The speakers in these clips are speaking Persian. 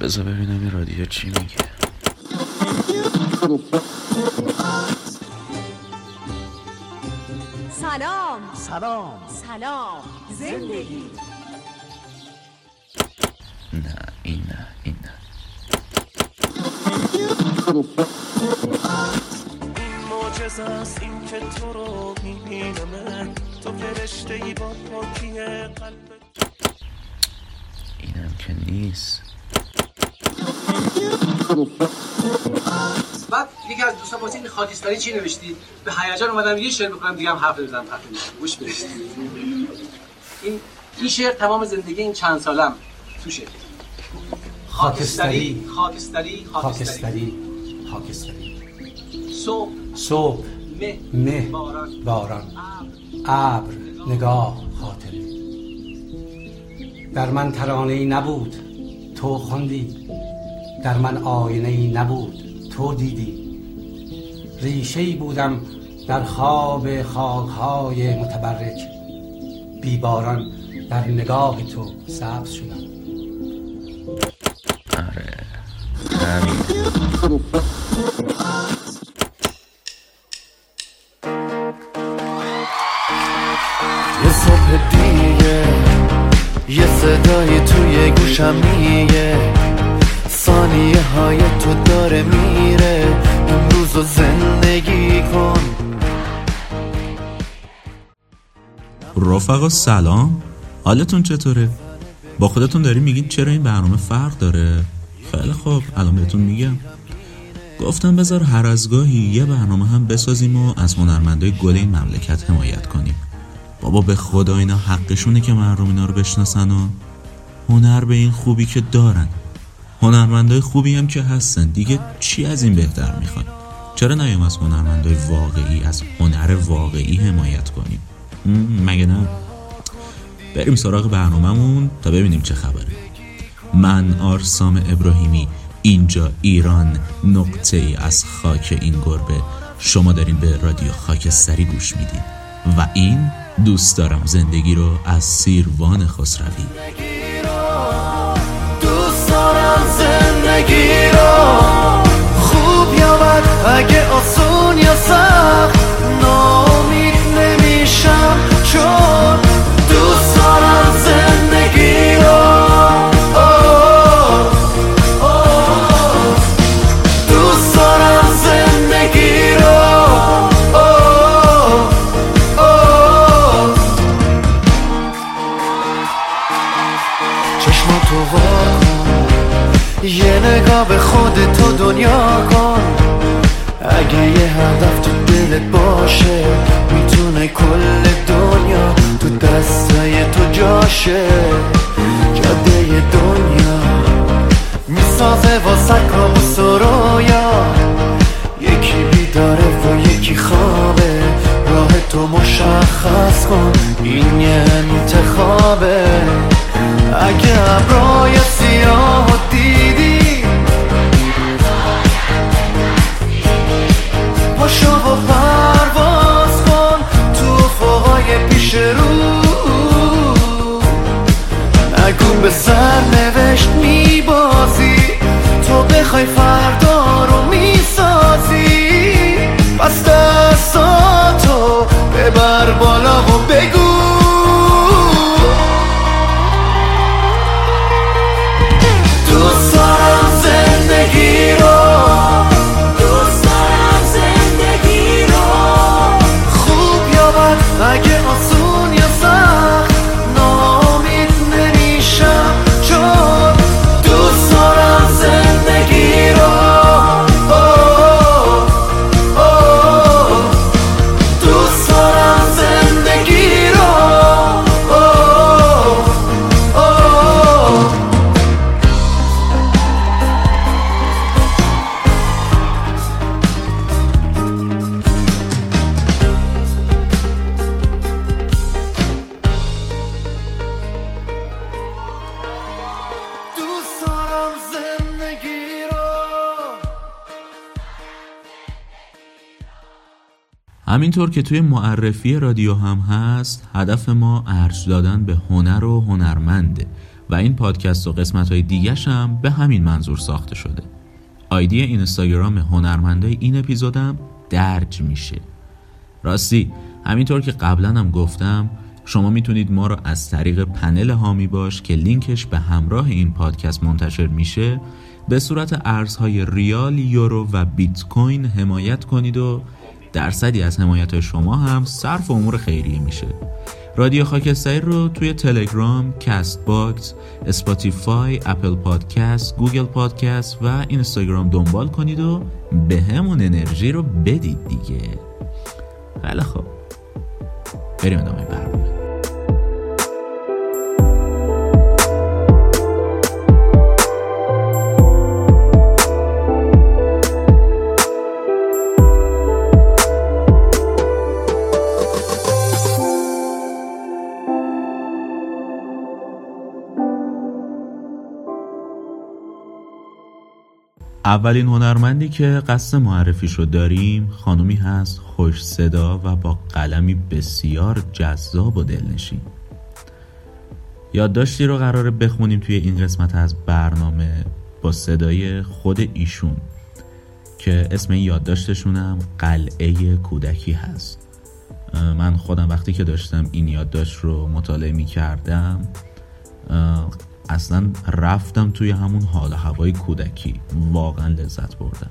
بذار ببینم این رادیو چی میگه. سلام. سلام. زندگی. نه این نه این نه. معجزه است این که تو رو می‌بینم. تو فرشته ای با پاکی قلب اینم که نیست. این خاکستری چی نوشتی؟ به هیجان اومدم یه شعر بکنم دیگه هم حرف بزنم تقدیم می‌کنم. گوش بدید این این شعر تمام زندگی این چند سالم. توشه خاکستری. خاکستری خاکستری. خاکستری صبح. صبح. مه. مه. باران. باران. ابر. ابر. نگاه. خاطره در من ترانه ای نبود تو خوندی در من آینه ای نبود تو دیدی. ریشه بودم در خواب خاکهای متبرک بیباران در نگاه تو سبز شدم. آره همین. یه صبح دیگه یه صدای توی گوشم رفقا سلام. حالتون چطوره؟ با خودتون دارین میگین چرا این برنامه فرق داره؟ خیلی خوب الان بهتون میگم. گفتم بذار هر از گاهی یه برنامه هم بسازیم و از هنرمندای گل این مملکت حمایت کنیم. بابا به خدا اینا حقشونه که مردم اینا رو بشناسن و هنر به این خوبی که دارن. هنرمندای خوبی هم که هستن. دیگه چی از این بهتر می‌خوان چرا نیام از هنرمندای واقعی از هنر واقعی حمایت کنیم؟ مگه نه؟ بریم سراغ برنامهمون تا ببینیم چه خبره. من آرسام ابراهیمی اینجا ایران نقطه ای از خاک این گربه. شما دارین به رادیو خاکستری گوش میدین. و این دوست دارم زندگی رو از سیروان خسروی. دوست دارم زندگی رو خوب یا اگه آسون یا سخت به خودتو دنیا کن. اگه یه هدف تو دلت باشه می‌تونه کل دنیا تو دستای تو جاشه. جاده دنیا می‌سازه واسه و رویا یکی بیداره و یکی خوابه. راه تو مشخص کن این یه انتخابه. اگه ابرای سیاه و پیش رو. نگو به سر نوشت میبازی. تو بخوای فردا رو می‌سازی. پس دستاتو ببر بالا و بگو. همینطور که توی معرفی رادیو هم هست هدف ما ارج دادن به هنر و هنرمنده و این پادکست و قسمت های دیگش هم به همین منظور ساخته شده. آیدی اینستاگرام هنرمندای این اپیزودم درج میشه. راستی همینطور که قبلا هم گفتم شما می‌تونید ما رو از طریق پنل هامی باش که لینکش به همراه این پادکست منتشر میشه به صورت ارزهای ریال، یورو و بیت کوین حمایت کنید و درصدی از حمایت شما هم صرف امور خیریه میشه. رادیو خاکستری رو توی تلگرام، Castbox، Spotify، Apple Podcast، Google Podcast و اینستاگرام دنبال کنید و بهمون انرژی رو بدید دیگه. خیلی خوب بریم ادامه برنامه. اولین هنرمندی که قصد معرفیشو داریم خانومی هست خوش صدا و با قلمی بسیار جذاب و دلنشین. یادداشتی رو قراره بخونیم توی این قسمت از برنامه با صدای خود ایشون که اسم این یادداشتشونم قلعه کودکی هست. من خودم وقتی که داشتم این یادداشت رو مطالعه می کردم اصلا رفتم توی همون حال هوای کودکی. واقعا لذت بردم.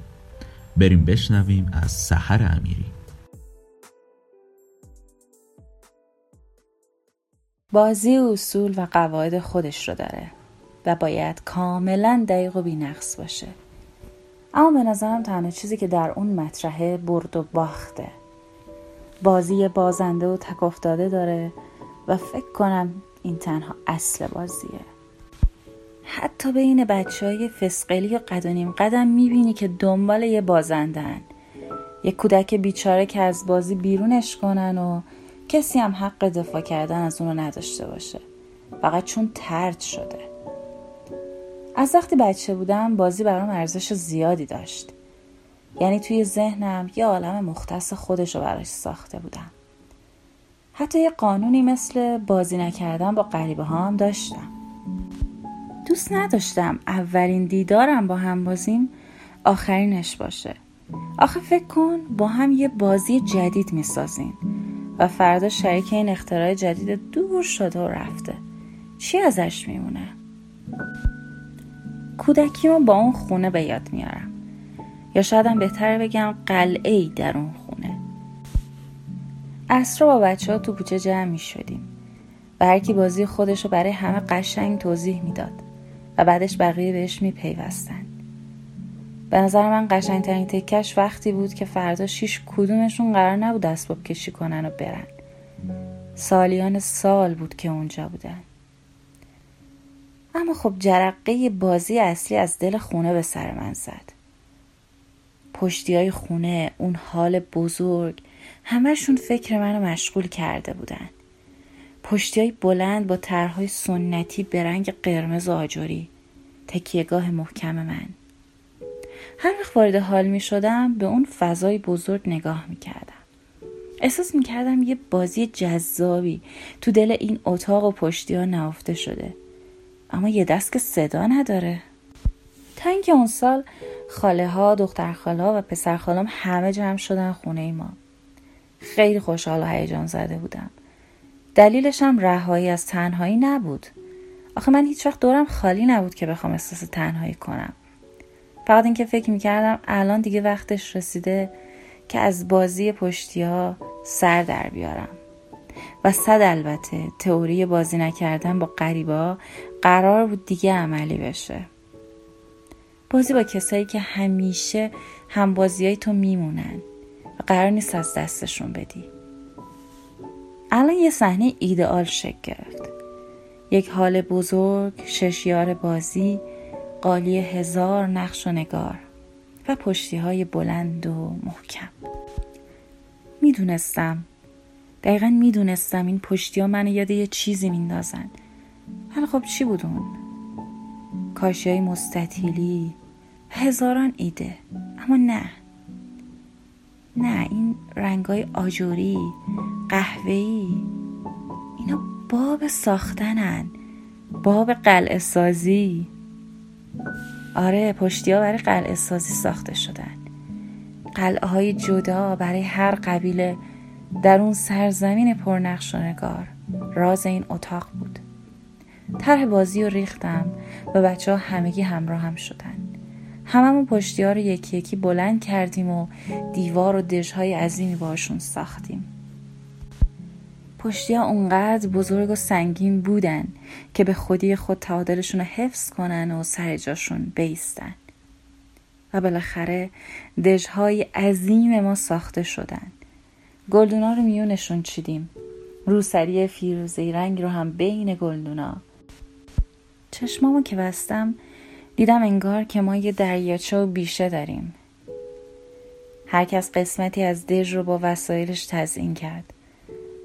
بریم بشنویم از سحر امیری. بازی اصول و قواعد خودش رو داره و باید کاملا دقیق و بینقص باشه. اما به نظرم تنها چیزی که در اون مطرحه برد و باخته. بازی بازنده و تک افتاده داره و فکر کنم این تنها اصل بازیه. حتی بین بچه های فسقلی و قدانیم قدم می‌بینی که دنبال یه بازندن یه کودک بیچاره که از بازی بیرونش کنن و کسی هم حق دفاع کردن از اونو نداشته باشه. فقط چون ترد شده. از وقتی بچه بودم بازی برام ارزش زیادی داشت. یعنی توی ذهنم یه عالم مختص خودش رو براش ساخته بودم. حتی یه قانونی مثل بازی نکردن با غریبه ها هم داشتم. دوست نداشتم اولین دیدارم با هم بازیم آخرینش باشه. آخه فکر کن با هم یه بازی جدید می‌سازیم و فردا شریک این اختراع جدید دور شده و رفته. چی ازش میمونه؟ کودکیمو با اون خونه به یاد میارم. یا شایدم بهتر بگم قلعه ای در اون خونه. اصرا با بچه ها تو کوچه جمع می شدیم و هر کی بازی خودش رو برای همه قشنگ توضیح می‌داد. و بعدش بقیه بهش میپیوستن. به نظر من قشنگترین تکش وقتی بود که فردا شیش کدومشون قرار نبود اسباب کشی کنن و برن. سالیان سال بود که اونجا بودن. اما خب جرقه بازی اصلی از دل خونه به سر من زد. پشتی های خونه اون حال بزرگ همهشون فکر منو مشغول کرده بودن. پشتی های بلند با طرحهای سنتی به رنگ قرمز و آجوری تکیهگاه محکم من. هر وقت وارد حال می شدم به اون فضای بزرگ نگاه می کردم. احساس می کردم یه بازی جذابی تو دل این اتاق و پشتی ها نهفته شده. اما یه دست که صدا نداره. تا اینکه اون سال خاله ها دختر خاله ها و پسر خالام همه جمع شدن خونه ما. خیلی خوشحال و هیجان زده بودم. دلیلش هم رهایی از تنهایی نبود. آخه من هیچ وقت دورم خالی نبود که بخوام احساس تنهایی کنم. فقط اینکه فکر می‌کردم الان دیگه وقتش رسیده که از بازی پشتی ها سر در بیارم. و صد البته تئوری بازی نکردن با غریبا قرار بود دیگه عملی بشه. بازی با کسایی که همیشه هم بازی تو میمونن و قرار نیست از دستشون بدی. الان یه صحنه ایدئال شکل گرفت. یک حال بزرگ شش یار بازی قالی هزار نقش و نگار و پشتی های بلند و محکم. می‌دونستم. دقیقا می‌دونستم این پشتی ها منو یاد یه چیزی میندازن. ولی خب چی بود اون؟ کاشی های مستطیلی هزاران ایده. اما نه. نه این رنگای آجوری قهوه‌ای. اینا باب ساختنن باب قلعه سازی آره پشتی ها برای قلعه سازی ساخته شدن. قلعه های جدا برای هر قبیله در اون سرزمین پرنقش و نگار راز این اتاق بود. طرح بازی رو ریختم و بچه ها همگی همراه هم شدن. هممون پشتی ها رو یکی یکی بلند کردیم و دیوار و دژهای عظیمی باشون ساختیم. پشتی ها اونقدر بزرگ و سنگین بودن که به خودی خود تعادلشون رو حفظ کنن و سر جاشون بیستن. و بالاخره دژهای عظیم ما ساخته شدن. گلدونا رو میونشون چیدیم. روسری فیروزهی رنگ رو هم بین گلدونا. چشمامو که بستم دیدم انگار که ما یه دریاچه و بیشه داریم. هر کس قسمتی از دژ رو با وسایلش تزیین کرد.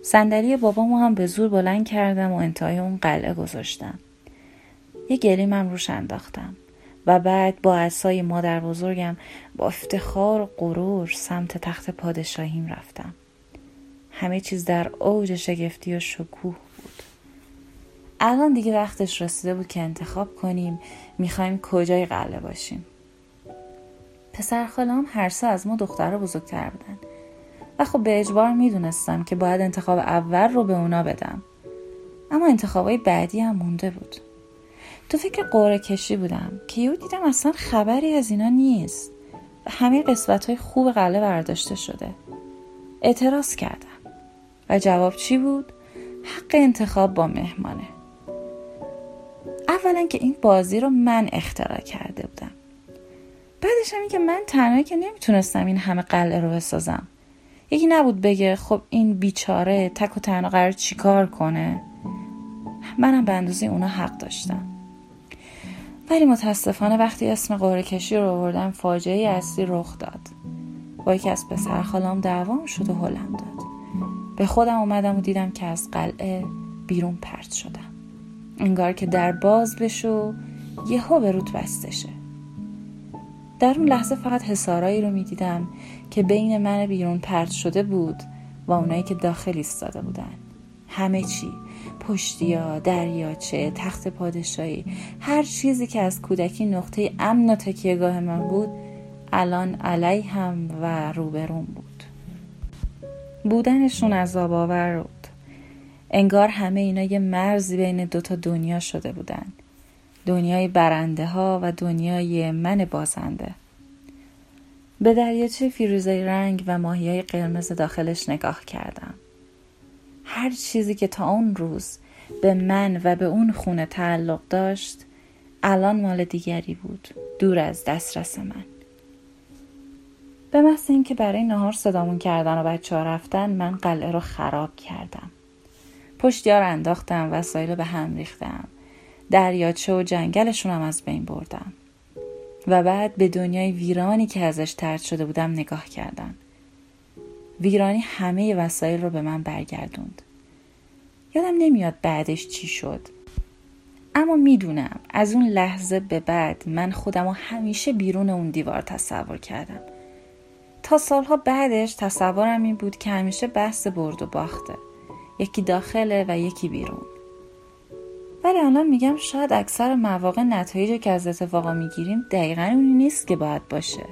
صندلی بابامو هم به زور بلند کردم و انتهای اون قلعه گذاشتم. یه گلیمم روش انداختم و بعد با عصای مادر بزرگم با افتخار و غرور سمت تخت پادشاهیم رفتم. همه چیز در اوج شگفتی و شکوه. الان دیگه وقتش رسیده بود که انتخاب کنیم می‌خوایم کجای قلعه باشیم. پسر خالام هر سه از ما دختر بزرگتر بودن. و خب به اجبار می‌دونستم که باید انتخاب اول رو به اونا بدم. اما انتخابای بعدی هم مونده بود. تو فکر قوره کشی بودم که یهو دیدم اصلا خبری از اینا نیست. و همه قسمت های خوب قلعه برداشته شده. اعتراض کردم. و جواب چی بود؟ حق انتخاب با مهمانه. اولا که این بازی رو من اختراع کرده بودم. بعدش هم که من تنهایی که نمی‌تونستم این همه قلعه رو بسازم. یکی نبود بگه خب این بیچاره تک و تنها قرار چیکار کنه؟ منم به اندازه اونا حق داشتم. ولی متاسفانه وقتی اسم قوره کشی رو آوردم فاجعه اصلی رخ داد. با یکی از پسر خالام دعوام شد و هلم داد. به خودم اومدم و دیدم که از قلعه بیرون پرت شدم. انگار که در باز بشو یهو به روت بسته شه در اون لحظه فقط حسارایی رو می‌دیدم که بین من بیرون پرت شده بود و اونایی که داخل ایستاده بودن. همه چی پشتیا، دریاچه، تخت پادشاهی هر چیزی که از کودکی نقطه امن و تکیهگاه من بود الان علیهم و روبرون بود. بودنشون عذاب آور انگار همه اینا یه مرزی بین دوتا دنیا شده بودن. دنیای برنده ها و دنیای من بازنده. به دریاچه فیروزه رنگ و ماهی های قرمز داخلش نگاه کردم. هر چیزی که تا اون روز به من و به اون خونه تعلق داشت الان مال دیگری بود دور از دسترس من. به محض اینکه برای نهار صدامون کردن و بچه ها رفتن من قلعه رو خراب کردم. پشتیار انداختم وسایل به هم ریختم. دریاچه و جنگلشون هم از بین بردم. و بعد به دنیای ویرانی که ازش ترد شده بودم نگاه کردم. ویرانی همه وسایل رو به من برگردوند. یادم نمیاد بعدش چی شد. اما می‌دونم از اون لحظه به بعد من خودم رو همیشه بیرون اون دیوار تصور کردم. تا سالها بعدش تصورم این بود که همیشه بحث برد و باخته. یکی داخله و یکی بیرون. ولی الان میگم شاید اکثر مواقع نتایجی که از اتفاقا می‌گیریم دقیقا اونی نیست که باید باشه.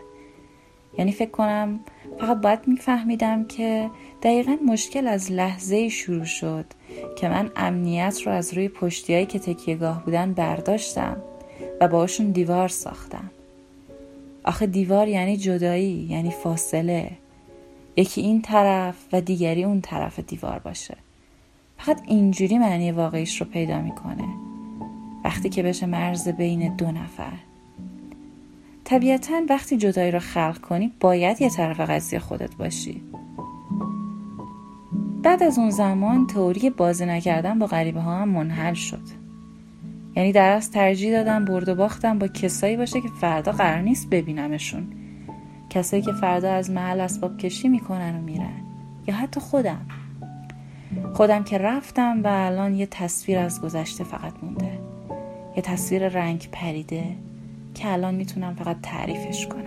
یعنی فکر کنم فقط باید میفهمیدم که دقیقا مشکل از لحظه شروع شد که من امنیت رو از روی پشتیایی که تکیهگاه بودن برداشتم و باشون دیوار ساختم. آخه دیوار یعنی جدایی یعنی فاصله. یکی این طرف و دیگری اون طرف دیوار باشه. فقط اینجوری معنی واقعیش رو پیدا می‌کنه. وقتی که بشه مرز بین دو نفر. طبیعتا وقتی جدایی رو خلق کنی باید یه طرف قضیه خودت باشی. بعد از اون زمان تئوری بازی نکردن با غریبه ها هم منحل شد. یعنی در از ترجیح دادم برد و باختم با کسایی باشه که فردا قرار نیست ببینمشون. کسایی که فردا از محل اسباب کشی می‌کنن و میرن. یا حتی خودم. خودم که رفتم و الان یه تصویر از گذشته فقط مونده. یه تصویر رنگ پریده که الان می‌تونم فقط تعریفش کنم.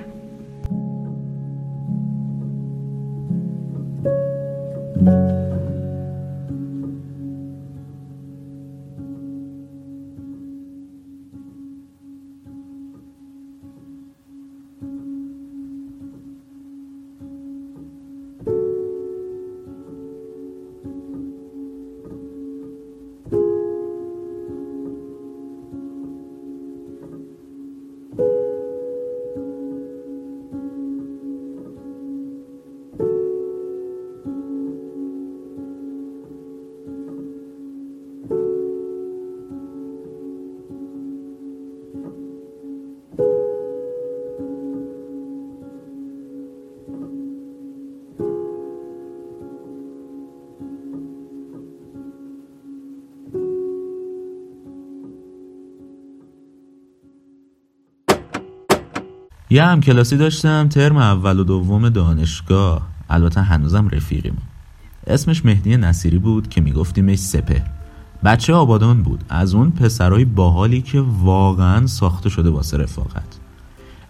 یه هم کلاسی داشتم ترم اول و دوم دانشگاه. البته هنوزم رفیقیم. اسمش مهدی نصیری بود که میگفتیمش سپه. بچه آبادان بود. از اون پسرای باحالی که واقعا ساخته شده واسه رفاقت.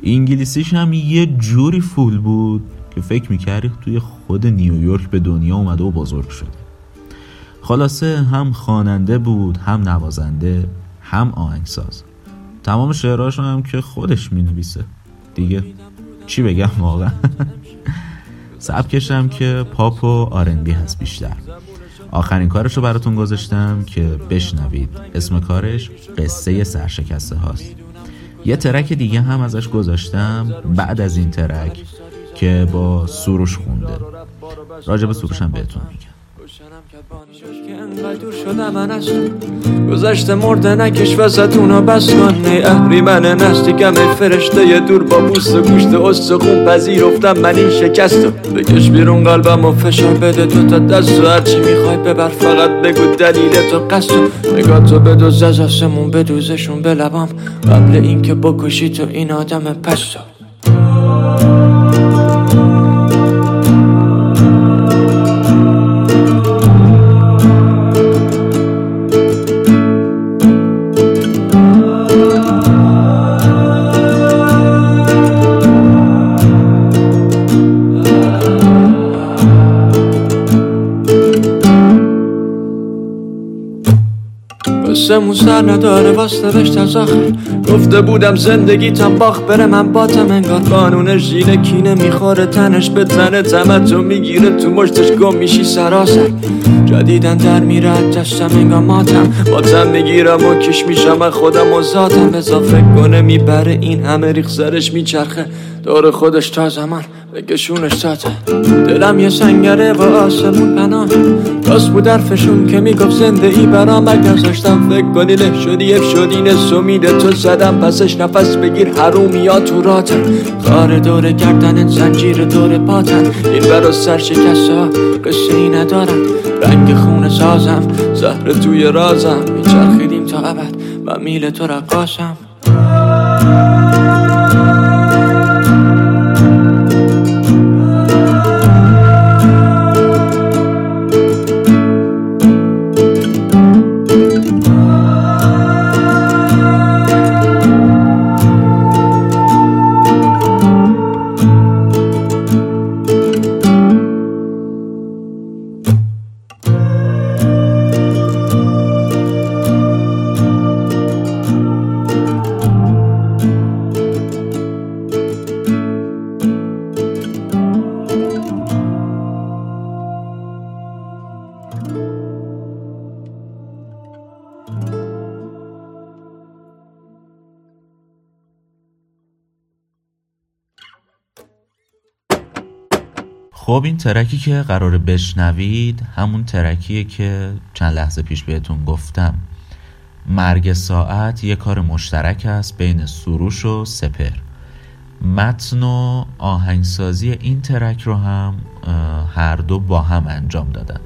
انگلیسیش هم یه جوری فول بود که فکر می‌کردی توی خود نیویورک به دنیا اومده و بزرگ شده. خلاصه هم خواننده بود هم نوازنده هم آهنگساز. تمام شعراش هم که خودش می‌نویسه. دیگه. چی بگم واقعا؟ سبکش هم که پاپ و آرنبی هست بیشتر. آخرین کارش رو براتون گذاشتم که بشنوید. اسم کارش قصه سرشکسته هاست. یه ترک دیگه هم ازش گذاشتم بعد از این ترک که با سروش خونده. راجب سروش هم بهتون میگم. که انقدر دور شدم من از تو. گذشته مرده نکش وسطونا بس کن ای اهریمن نزدیکم ای فرشته دور با بوست و گوشت استخون پذیرفتم من این شکست رو. بکش بیرون قلبم و فشار بده تو تا دست و هرچی می‌خوای ببر فقط بگو دلیل تو قصد نگاه تو بدوز از آسمون بدوزشون به لبام. قبل اینکه بکشی تو این آدم پستو قصه سر نداره نوشت از آخر گفته بودم زندگیتم باخ بره من باتم انگار. قانون ژینه کینه می‌خوره تنش به تنه تمت و می‌گیره تو مشتش گم میشی سراسر. جدیدن در میره دستم انگار ماتم. باتم می‌گیرم و کش میشم خودم و ذاتم. اضافه کنه می‌بره این همه ریخ سرش میچرخه. دور خودش تا زمان بکشونش تاته دلم یه سنگره و آسمون پناه. راست بود حرفشون که می‌گفت زنده ای برام اگر داشتم فکر کنی له شدی اف شدی نسومید تو زدم. پسش نفس بگیر حرومیا تو راتن. خار دور گردن زنجیر دور پاتن. این برا سر شکسته ها قصه ای ندارن. رنگ خون سازم زهر توی رازم. میچرخیدیم تا ابد و میل تو رقاسم خب این ترکی که قرار بشنوید همون ترکیه که چند لحظه پیش بهتون گفتم. مرگ ساعت یه کار مشترک است بین سروش و سپر متن و آهنگسازی این ترک رو هم هر دو با هم انجام دادن.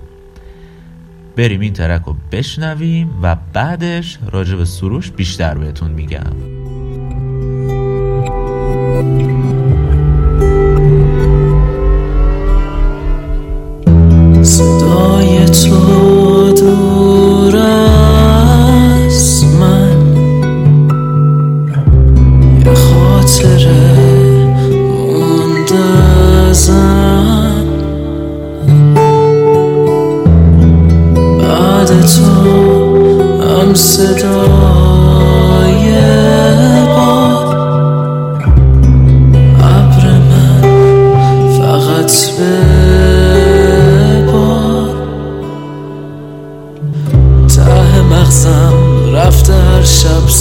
بریم این ترک رو بشنویم و بعدش راجع به سروش بیشتر بهتون میگم. تو دور از من. یه خاطره مونده بعد تو هم صدا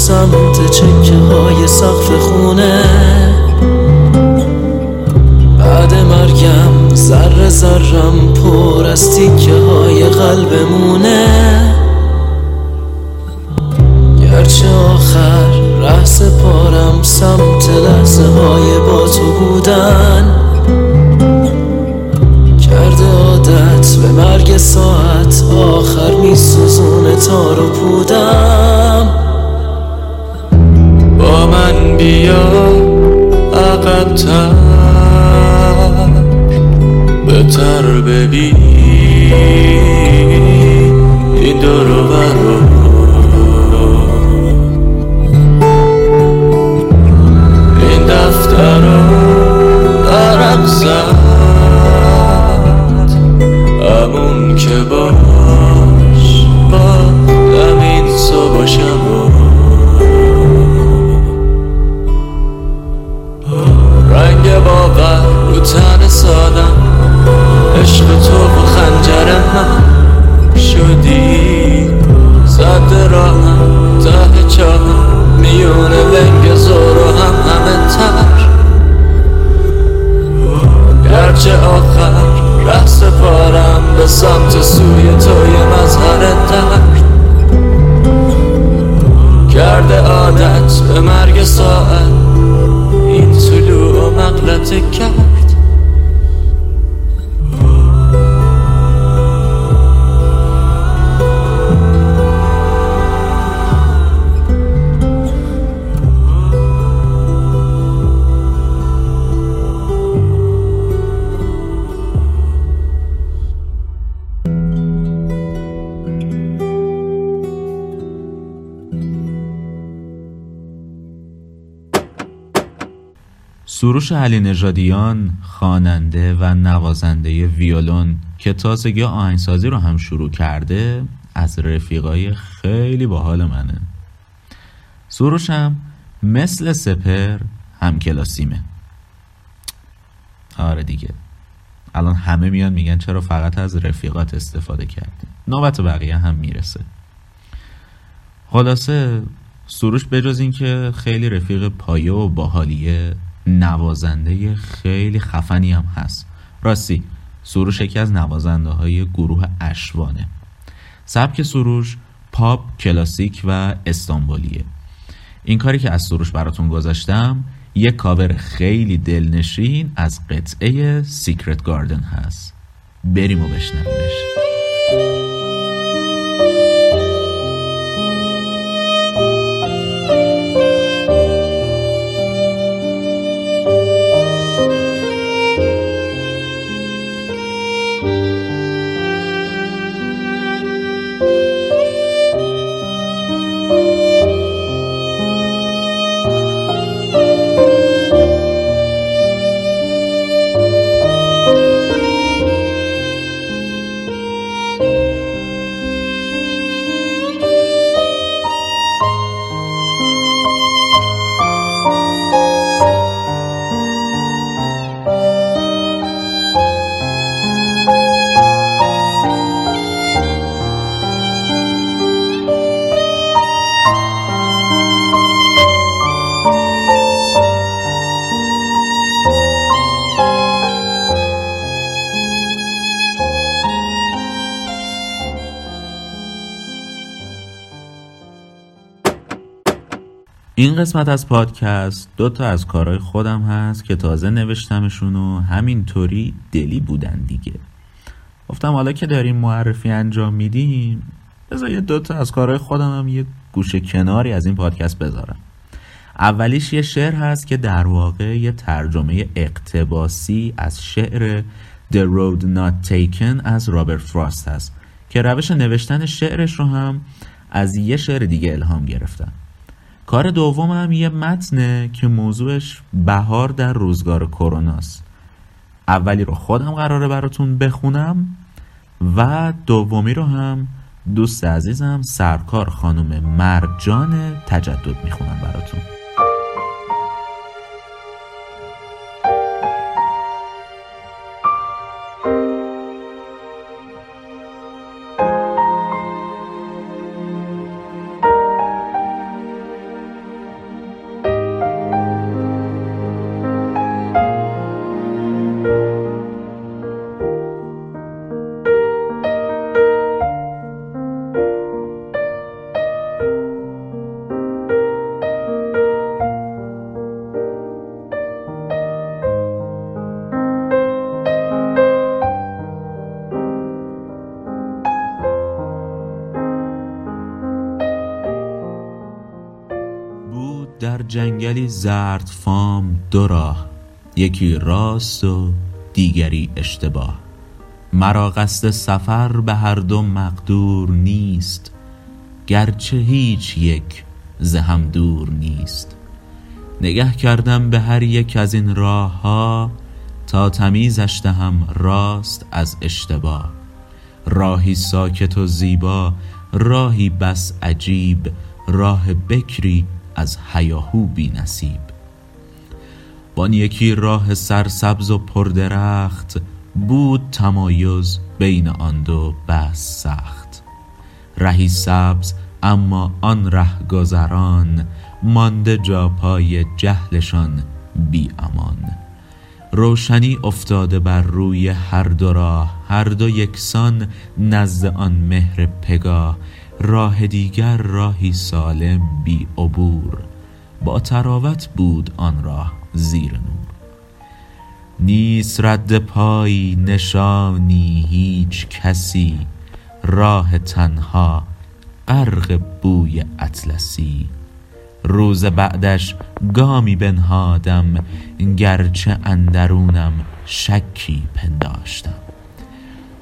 سمت چکه های سقف خونه. بعد مرگم ذره ذرم پر از تیکه های قلبمونه. گرچه آخر رحص پارم سمت لحظه های با تو بودن. کرده عادت به مرگ ساعت آخر می سوزونه تارو پودم. بیا عقبتر. بهتر ببین. این دور شدی؟ صد راهم ته چاهم میونه لنگ زور و هم همه تر. گرچه آخر ره سپارم به سمت سوی توی مظهر درد. کرده عادت به مرگ ساعت این طلوع و مغلطه کرد. سروش علی نژادیان خواننده و نوازنده ویولون که تازگی آهنگسازی رو هم شروع کرده از رفیقای خیلی باحال منه. سروش هم مثل سپر هم کلاسیمه. آره دیگه. الان همه میان میگن چرا فقط از رفیقات استفاده کردی؟ نوبت بقیه هم می‌رسه. خلاصه سروش بجز این که خیلی رفیق پایه و باحالیه نوازنده خیلی خفنی هم هست. راستی سروش یکی از نوازنده های گروه اشوانه. سبک سروش پاپ کلاسیک و استانبولیه. این کاری که از سروش براتون گذاشتم یک کاور خیلی دلنشین از قطعه Secret Garden هست. بریم و بشنویمش. این قسمت از پادکست دو تا از کارهای خودم هست که تازه نوشتمشون و همینطوری دلی بودن دیگه. گفتم حالا که داریم معرفی انجام میدیم بذار یه دو تا از کارهای خودم هم یه گوشه کناری از این پادکست بذارم. اولیش یه شعر هست که در واقع یه ترجمه اقتباسی از شعر The Road Not Taken از رابرت فراست هست که روش نوشتن شعرش رو هم از یه شعر دیگه الهام گرفتم کار دوم هم یه متنه که موضوعش بهار در روزگار کروناست. اولی رو خودم قراره براتون بخونم و دومی رو هم دوست عزیزم سرکار خانم مرجان تجدد می‌خونم براتون. جنگلی زرد فام دو راه یکی راست و دیگری اشتباه. مرا قصد سفر به هر دو مقدور نیست گرچه هیچ یک ز هم دور نیست. نگه کردم به هر یک از این راه ها تا تمیزش دهم راست از اشتباه. راهی ساکت و زیبا راهی بس عجیب راه بکری از هیاهو بی نصیب. بان یکی راه سرسبز و پردرخت بود تمایز بین آن دو بس سخت. رهی سبز اما آن ره گذران مانده جا پای جهلشان بی امان. روشنی افتاده بر روی هر دو راه هر دو یکسان نزد آن مهر پگاه. راه دیگر راهی سالم بی عبور. با تراوت بود آن راه زیر نور. نیست رد پایی نشانی هیچ کسی. راه تنها غرق بوی اطلسی. روز بعدش گامی بنهادم گرچه اندرونم شکی پنداشتم.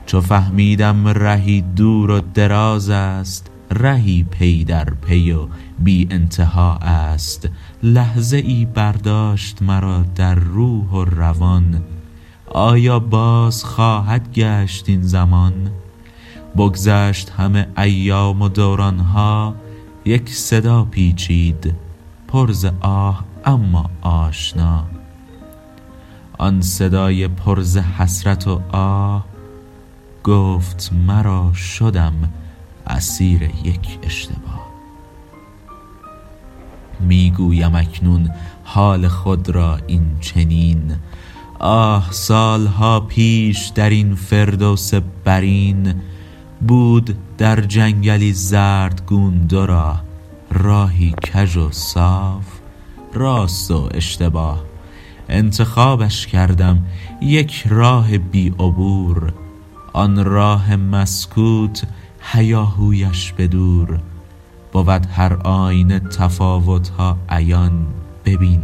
چو فهمیدم رهی دور و دراز است رهی پی در پی و بی انتها است. لحظه ای برداشت مرا در روح و روان. آیا باز خواهد گشت این زمان؟ بگذشت همه ایام و دورانها یک صدا پیچید. پر ز آه اما آشنا. آن صدای پر ز حسرت و آه گفت مرا شدم. اسیر یک اشتباه. می‌گویم اکنون حال خود را این چنین. آه سالها پیش در این فردوس برین بود در جنگلی زردگون راه راهی کژ و صاف راست و اشتباه. انتخابش کردم یک راه بی عبور. آن راه مسکوت هیاهویش بدور بود هر آینه تفاوتها عیان. ببین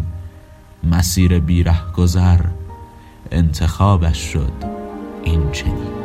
مسیر بی رهگذر انتخابش شد این چنین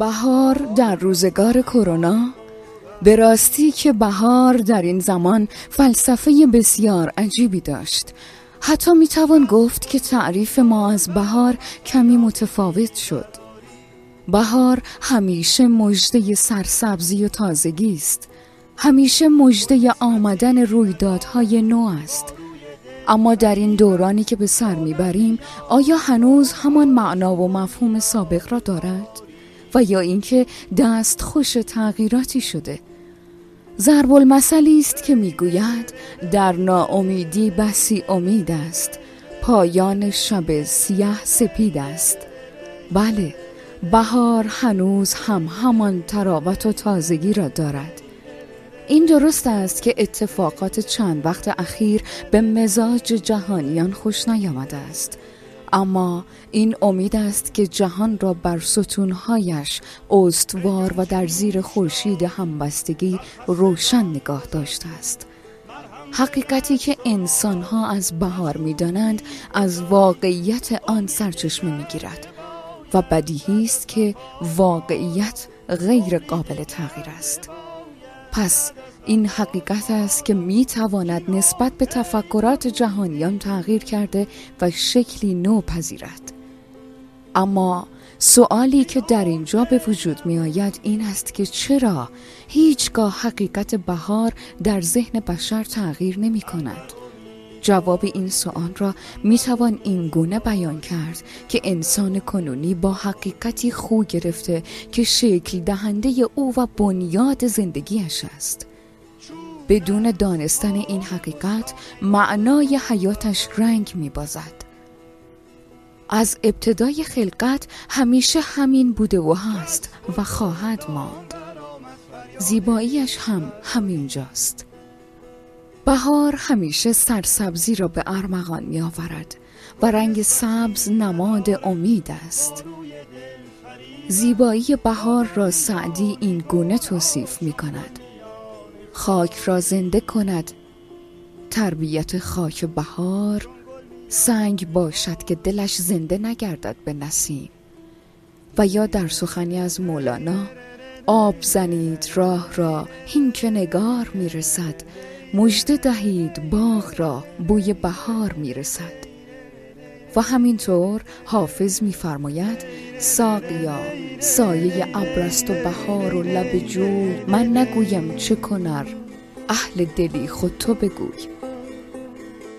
بهار در روزگار کرونا؟ به راستی که بهار در این زمان فلسفه بسیار عجیبی داشت. حتی می‌توان گفت که تعریف ما از بهار کمی متفاوت شد. بهار همیشه مژده سرسبزی و تازگی است. همیشه مژده آمدن رویدادهای نو است. اما در این دورانی که به سر می‌بریم آیا هنوز همان معنا و مفهوم سابق را دارد؟ و یا اینکه دست خوش تغییراتی شده. ضرب المثلی است که می‌گوید در ناامیدی بسی امید است. پایان شب سیاه سپید است. بله بهار هنوز هم همان تراوت و تازگی را دارد. این درست است که اتفاقات چند وقت اخیر به مزاج جهانیان خوش نیامده است. اما این امید است که جهان را بر ستونهایش استوار و در زیر خورشید همبستگی روشن نگاه داشته است. حقیقتی که انسانها از بهار می‌دانند از واقعیت آن سرچشمه می‌گیرد و بدیهی است که واقعیت غیر قابل تغییر است. پس این حقیقت است که می تواند نسبت به تفکرات جهانیان تغییر کرده و شکلی نو پذیرد اما سوالی که در اینجا به وجود می آید این است که چرا هیچگاه حقیقت بهار در ذهن بشر تغییر نمی کند جواب این سوال را می توان این گونه بیان کرد که انسان کنونی با حقیقتی خو گرفته که شکل دهنده او و بنیاد زندگیش است. بدون دانستن این حقیقت معنای حیاتش رنگ می بازد. از ابتدای خلقت همیشه همین بوده و هست و خواهد ماند. زیباییش هم همینجاست. بهار همیشه سرسبزی را به ارمغان می آورد و رنگ سبز نماد امید است. زیبایی بهار را سعدی این گونه توصیف می کند خاک را زنده کند. تربیت خاک بهار سنگ باشد که دلش زنده نگردد به نسیم. و یا در سخنی از مولانا آب زنید راه را هین که نگار می‌رسد. مژده دهید باغ را بوی بهار می‌رسد. و همینطور حافظ میفرماید ساقیا سایه ابرست و بهار و لب جوی من نگویم چه کنر. اهل دلی خود تو بگوی.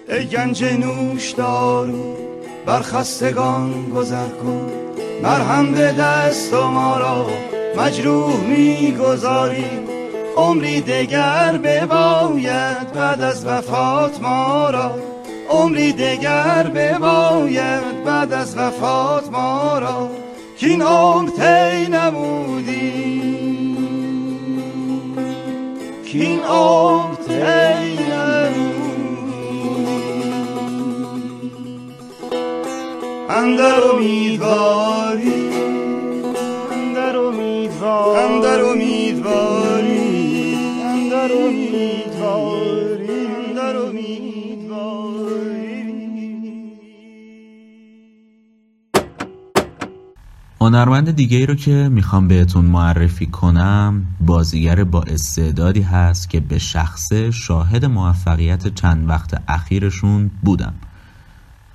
ای گنج نوش دارو بر خستگان گذر کن. مرهم به دست و ما را مجروح می‌گذاری. عمری دگر بباید بعد از وفات ما را عمری دگر بباید بعد از وفات ما را که این عمر تی نمودی. که این عمر تی اندر امیدواری اندر امیدواری اندر امیدواری اندر امیدواری هنرمند دیگه ای رو که می‌خوام بهتون معرفی کنم بازیگر با استعدادی هست که به شخصه شاهد موفقیت چند وقت اخیرشون بودم.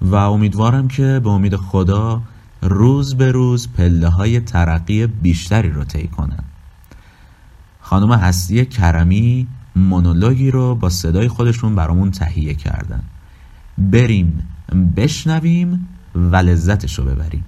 و امیدوارم که به امید خدا روز به روز پله های ترقی بیشتری رو طی کنن. خانم هستی کرمی مونولوگی رو با صدای خودشون برامون تهیه کردن. بریم بشنویم و لذتش رو ببریم.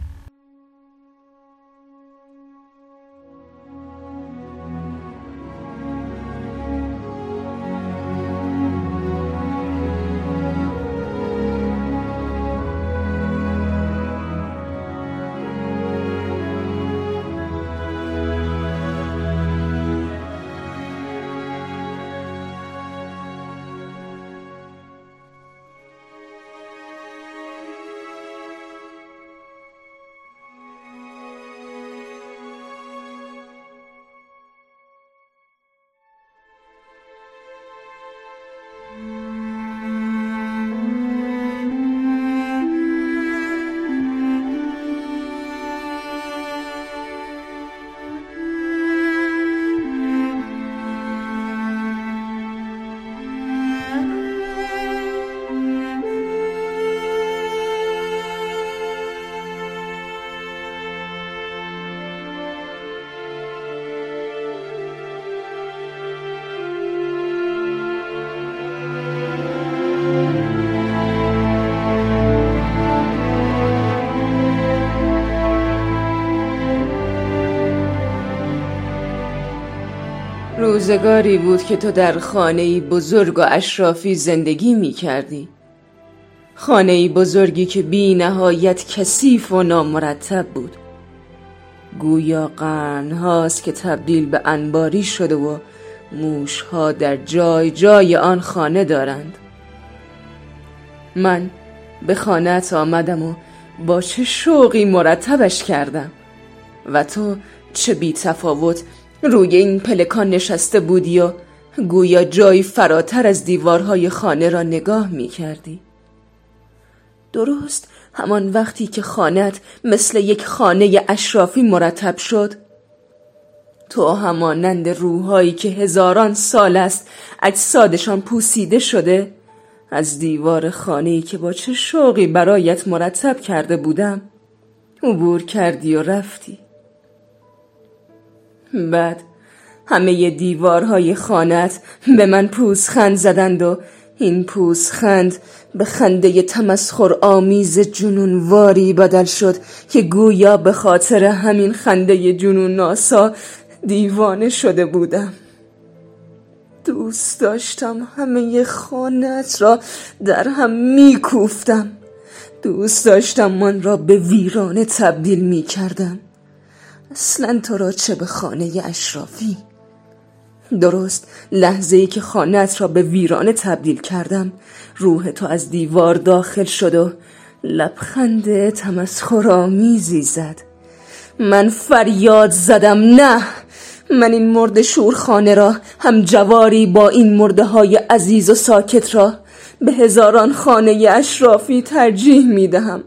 روزگاری بود که تو در خانه بزرگ و اشرافی زندگی می کردی خانه بزرگی که بی نهایت کثیف و نامرتب بود. گویا قرن هاست که تبدیل به انباری شده و موشها در جای جای آن خانه دارند. من به خانهت آمدم و با چه شوقی مرتبش کردم و تو چه بی تفاوت روی این پلکان نشسته بودی و گویا جایی فراتر از دیوارهای خانه را نگاه می کردی درست همان وقتی که خانت مثل یک خانه اشرافی مرتب شد. تو همانند روحایی که هزاران سال است اجسادشان پوسیده شده از دیوار خانه‌ای که با چه شوقی برایت مرتب کرده بودم عبور کردی و رفتی. بعد همه دیوارهای خانت به من پوزخند زدند و این پوزخند به خنده تمسخر آمیز جنونواری بدل شد که گویا به خاطر همین خنده جنون ناسا دیوانه شده بودم. دوست داشتم همه خانت را در هم میکوفتم. دوست داشتم من را به ویرانه تبدیل می کردم اصلا تو را چه به خانه اشرافی؟ درست لحظه ای که خانت را به ویرانه تبدیل کردم روح تو از دیوار داخل شد و لبخند تمسخرآمیزی زد. من فریاد زدم نه! من این مرد شورخانه را هم جواری با این مرده های عزیز و ساکت را به هزاران خانه اشرافی ترجیح می دهم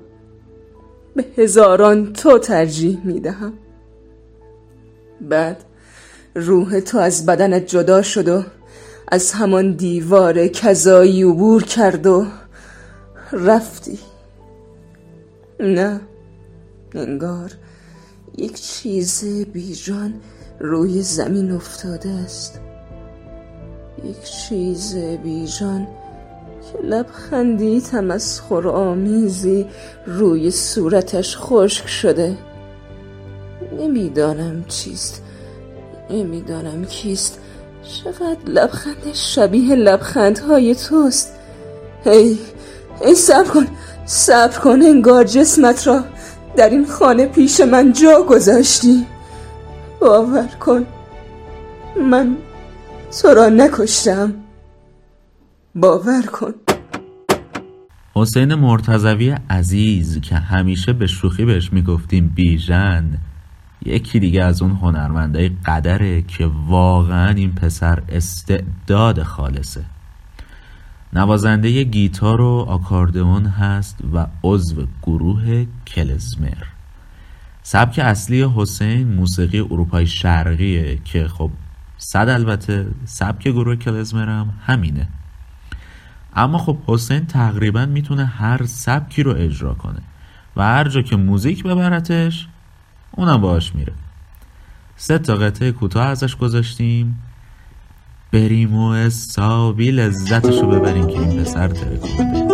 به هزاران تو ترجیح می دهم بعد روح تو از بدنت جدا شد و از همان دیوار کذایی عبور کرد و رفتی. نه انگار یک چیز بیجان روی زمین افتاده است. یک چیز بیجان که لبخندی تمسخر آمیزی روی صورتش خشک شده. نمی‌دانم چیست. نمی‌دانم کیست. چقدر لبخندش شبیه لبخندهای توست. هی ای صبر کن. صبر کن انگار جسمت را در این خانه پیش من جا گذاشتی. باور کن. من تو را نکشتم. باور کن. حسین مرتضوی عزیز که همیشه به شوخی بهش می‌گفتیم بیژن یکی دیگه از اون هنرمندای قدره که واقعا این پسر استعداد خالصه. نوازنده گیتار و آکاردئون هست و عضو گروه کلزمر. سبک اصلی حسین موسیقی اروپای شرقیه که خب صد البته سبک گروه کلزمر هم همینه. اما خب حسین تقریبا می‌تونه هر سبکی رو اجرا کنه و هر جا که موزیک ببرتش اونم باش میره. سه تا قطعه کوتاه ازش گذاشتیم. بریم و حسابی لذتشو ببریم که این پسر ترکونده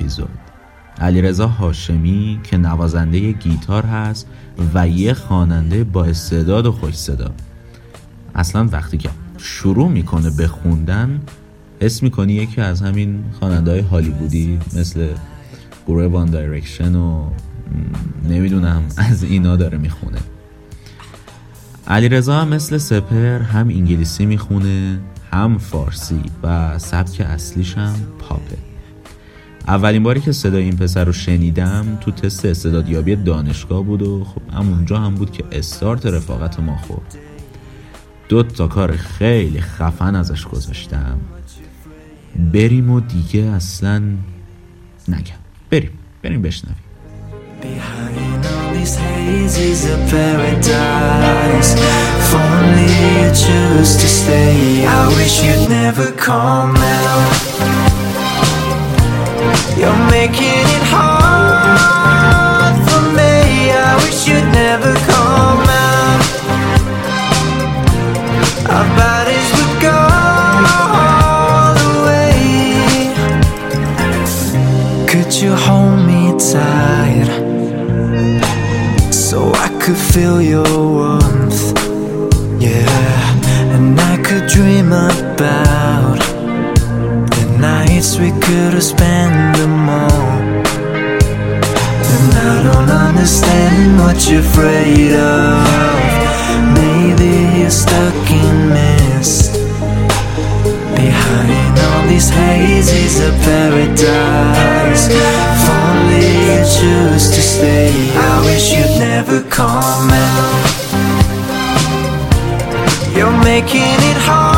اپیزود. علیرضا هاشمی که نوازنده گیتار هست و یه خواننده با استعداد و خوش صدا. اصلا وقتی که شروع می‌کنه به خوندن اسم می‌کنی یکی از همین خواننده های هالیوودی مثل گروه One Direction و نمی‌دونم از اینا داره می‌خونه. علیرضا هم مثل سپهر هم انگلیسی می‌خونه هم فارسی و سبک اصلیش هم پاپه. اولین باری که صدای این پسر رو شنیدم تو تست استعدادیابی دانشگاه بود و خب همونجا هم بود که استارت رفاقت ما خورد. دو تا کار خیلی خفن ازش گذاشتم. بریم و دیگه اصلا نگم. بریم بریم بشنویم. Behind these hazes of paradise only you choose to stay. I wish you'd never come out. You're making it hard for me. I wish you'd never come out. Our bodies would go all the way. Could you hold me tight So I could feel your warmth? Yeah And I could dream about nights we could have spent them all. And I don't understand what you're afraid of. Maybe you're stuck in mist. Behind all these hazes of paradise. Only you choose to stay. I wish you'd never come out. You're making it hard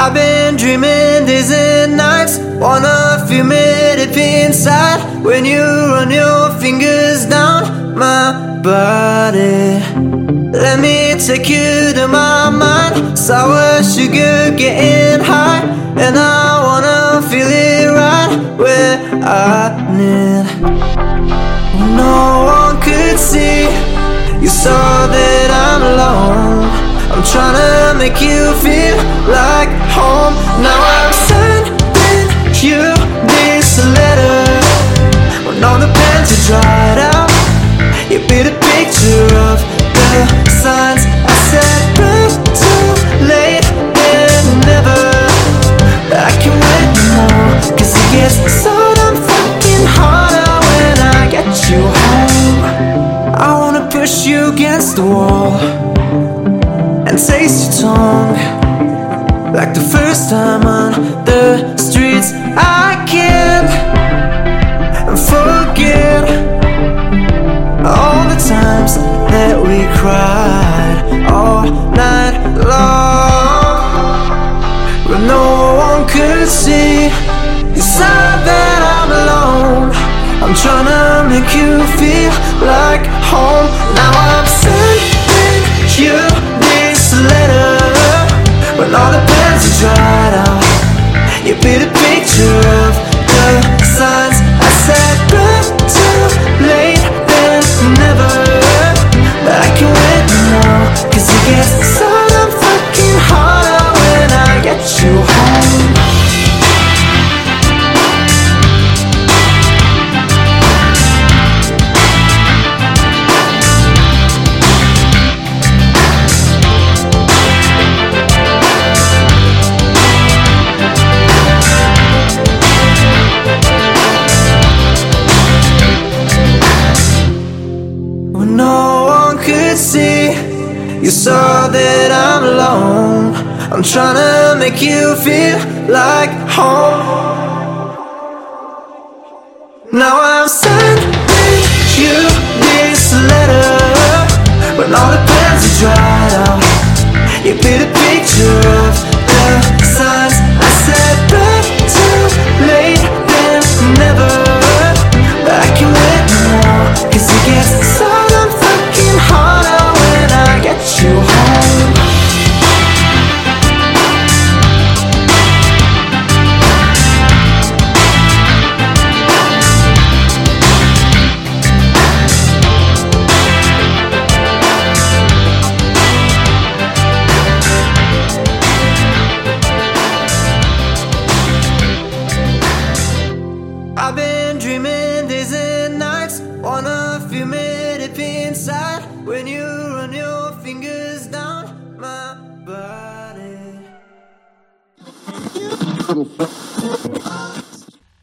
I've been dreaming and nights. Wanna feel it deep inside when you run your fingers down my body. Let me take you to my mind. Sour sugar getting high, and I wanna feel it right where I need. No one could see. You saw that I'm alone. I'm trying to make you feel like home. Now I'm sending you this letter. When all the pens are dried out, you be the picture of the signs I said. But too late and never. I can wait more, cause it gets so damn fucking harder when I get you home. I wanna push you against the wall tongue like the first time on the streets. I can't forget all the times that we cried all night long, but no one could see. You said that I'm alone. I'm trying to make you feel like home. Now I'm sending you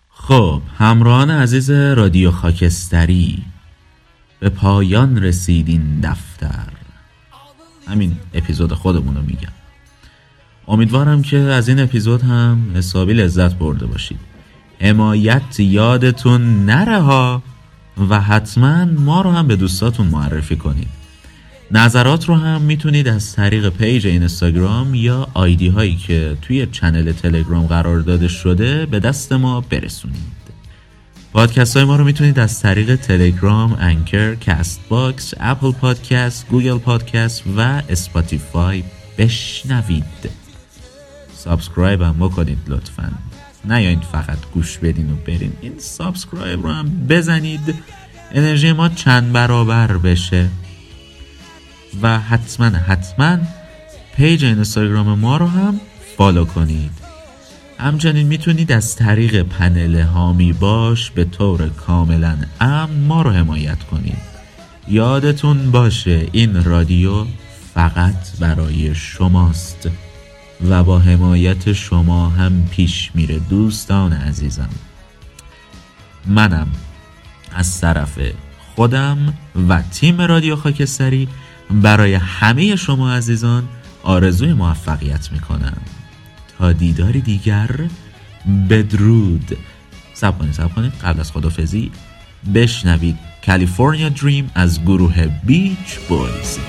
خب همراهان عزیز رادیو خاکستری به پایان رسید این دفتر. همین اپیزود خودمون رو میگم. امیدوارم که از این اپیزود هم حسابی لذت برده باشید. حمایت یادتون نره ها و حتما ما رو هم به دوستاتون معرفی کنید. نظرات رو هم می‌تونید از طریق page اینستاگرام یا ID هایی که توی channel تلگرام قرار داده شده به دست ما برسونید. پادکست های ما رو می‌تونید از طریق تلگرام، Anchor، Castbox، Apple Podcast، Google Podcast و Spotify بشنوید. subscribe هم بکنید لطفا. نیاین فقط گوش بدین و برین. این subscribe رو هم بزنید. انرژی ما چند برابر بشه. و حتما حتما page اینستاگرام ما رو هم follow کنید. همچنین می‌تونید از طریق پنل هامی باش به طور کاملا امن ما رو حمایت کنید. یادتون باشه این رادیو فقط برای شماست و با حمایت شما هم پیش میره دوستان عزیزم. منم از طرف خودم و تیم رادیو خاکستری برای همه شما عزیزان آرزوی موفقیت می‌کنم. تا دیداری دیگر بدرود. سب کنید سب کنید. قبل از خدافزی بشنوید کالیفرنیا دریم از گروه بیچ بویز.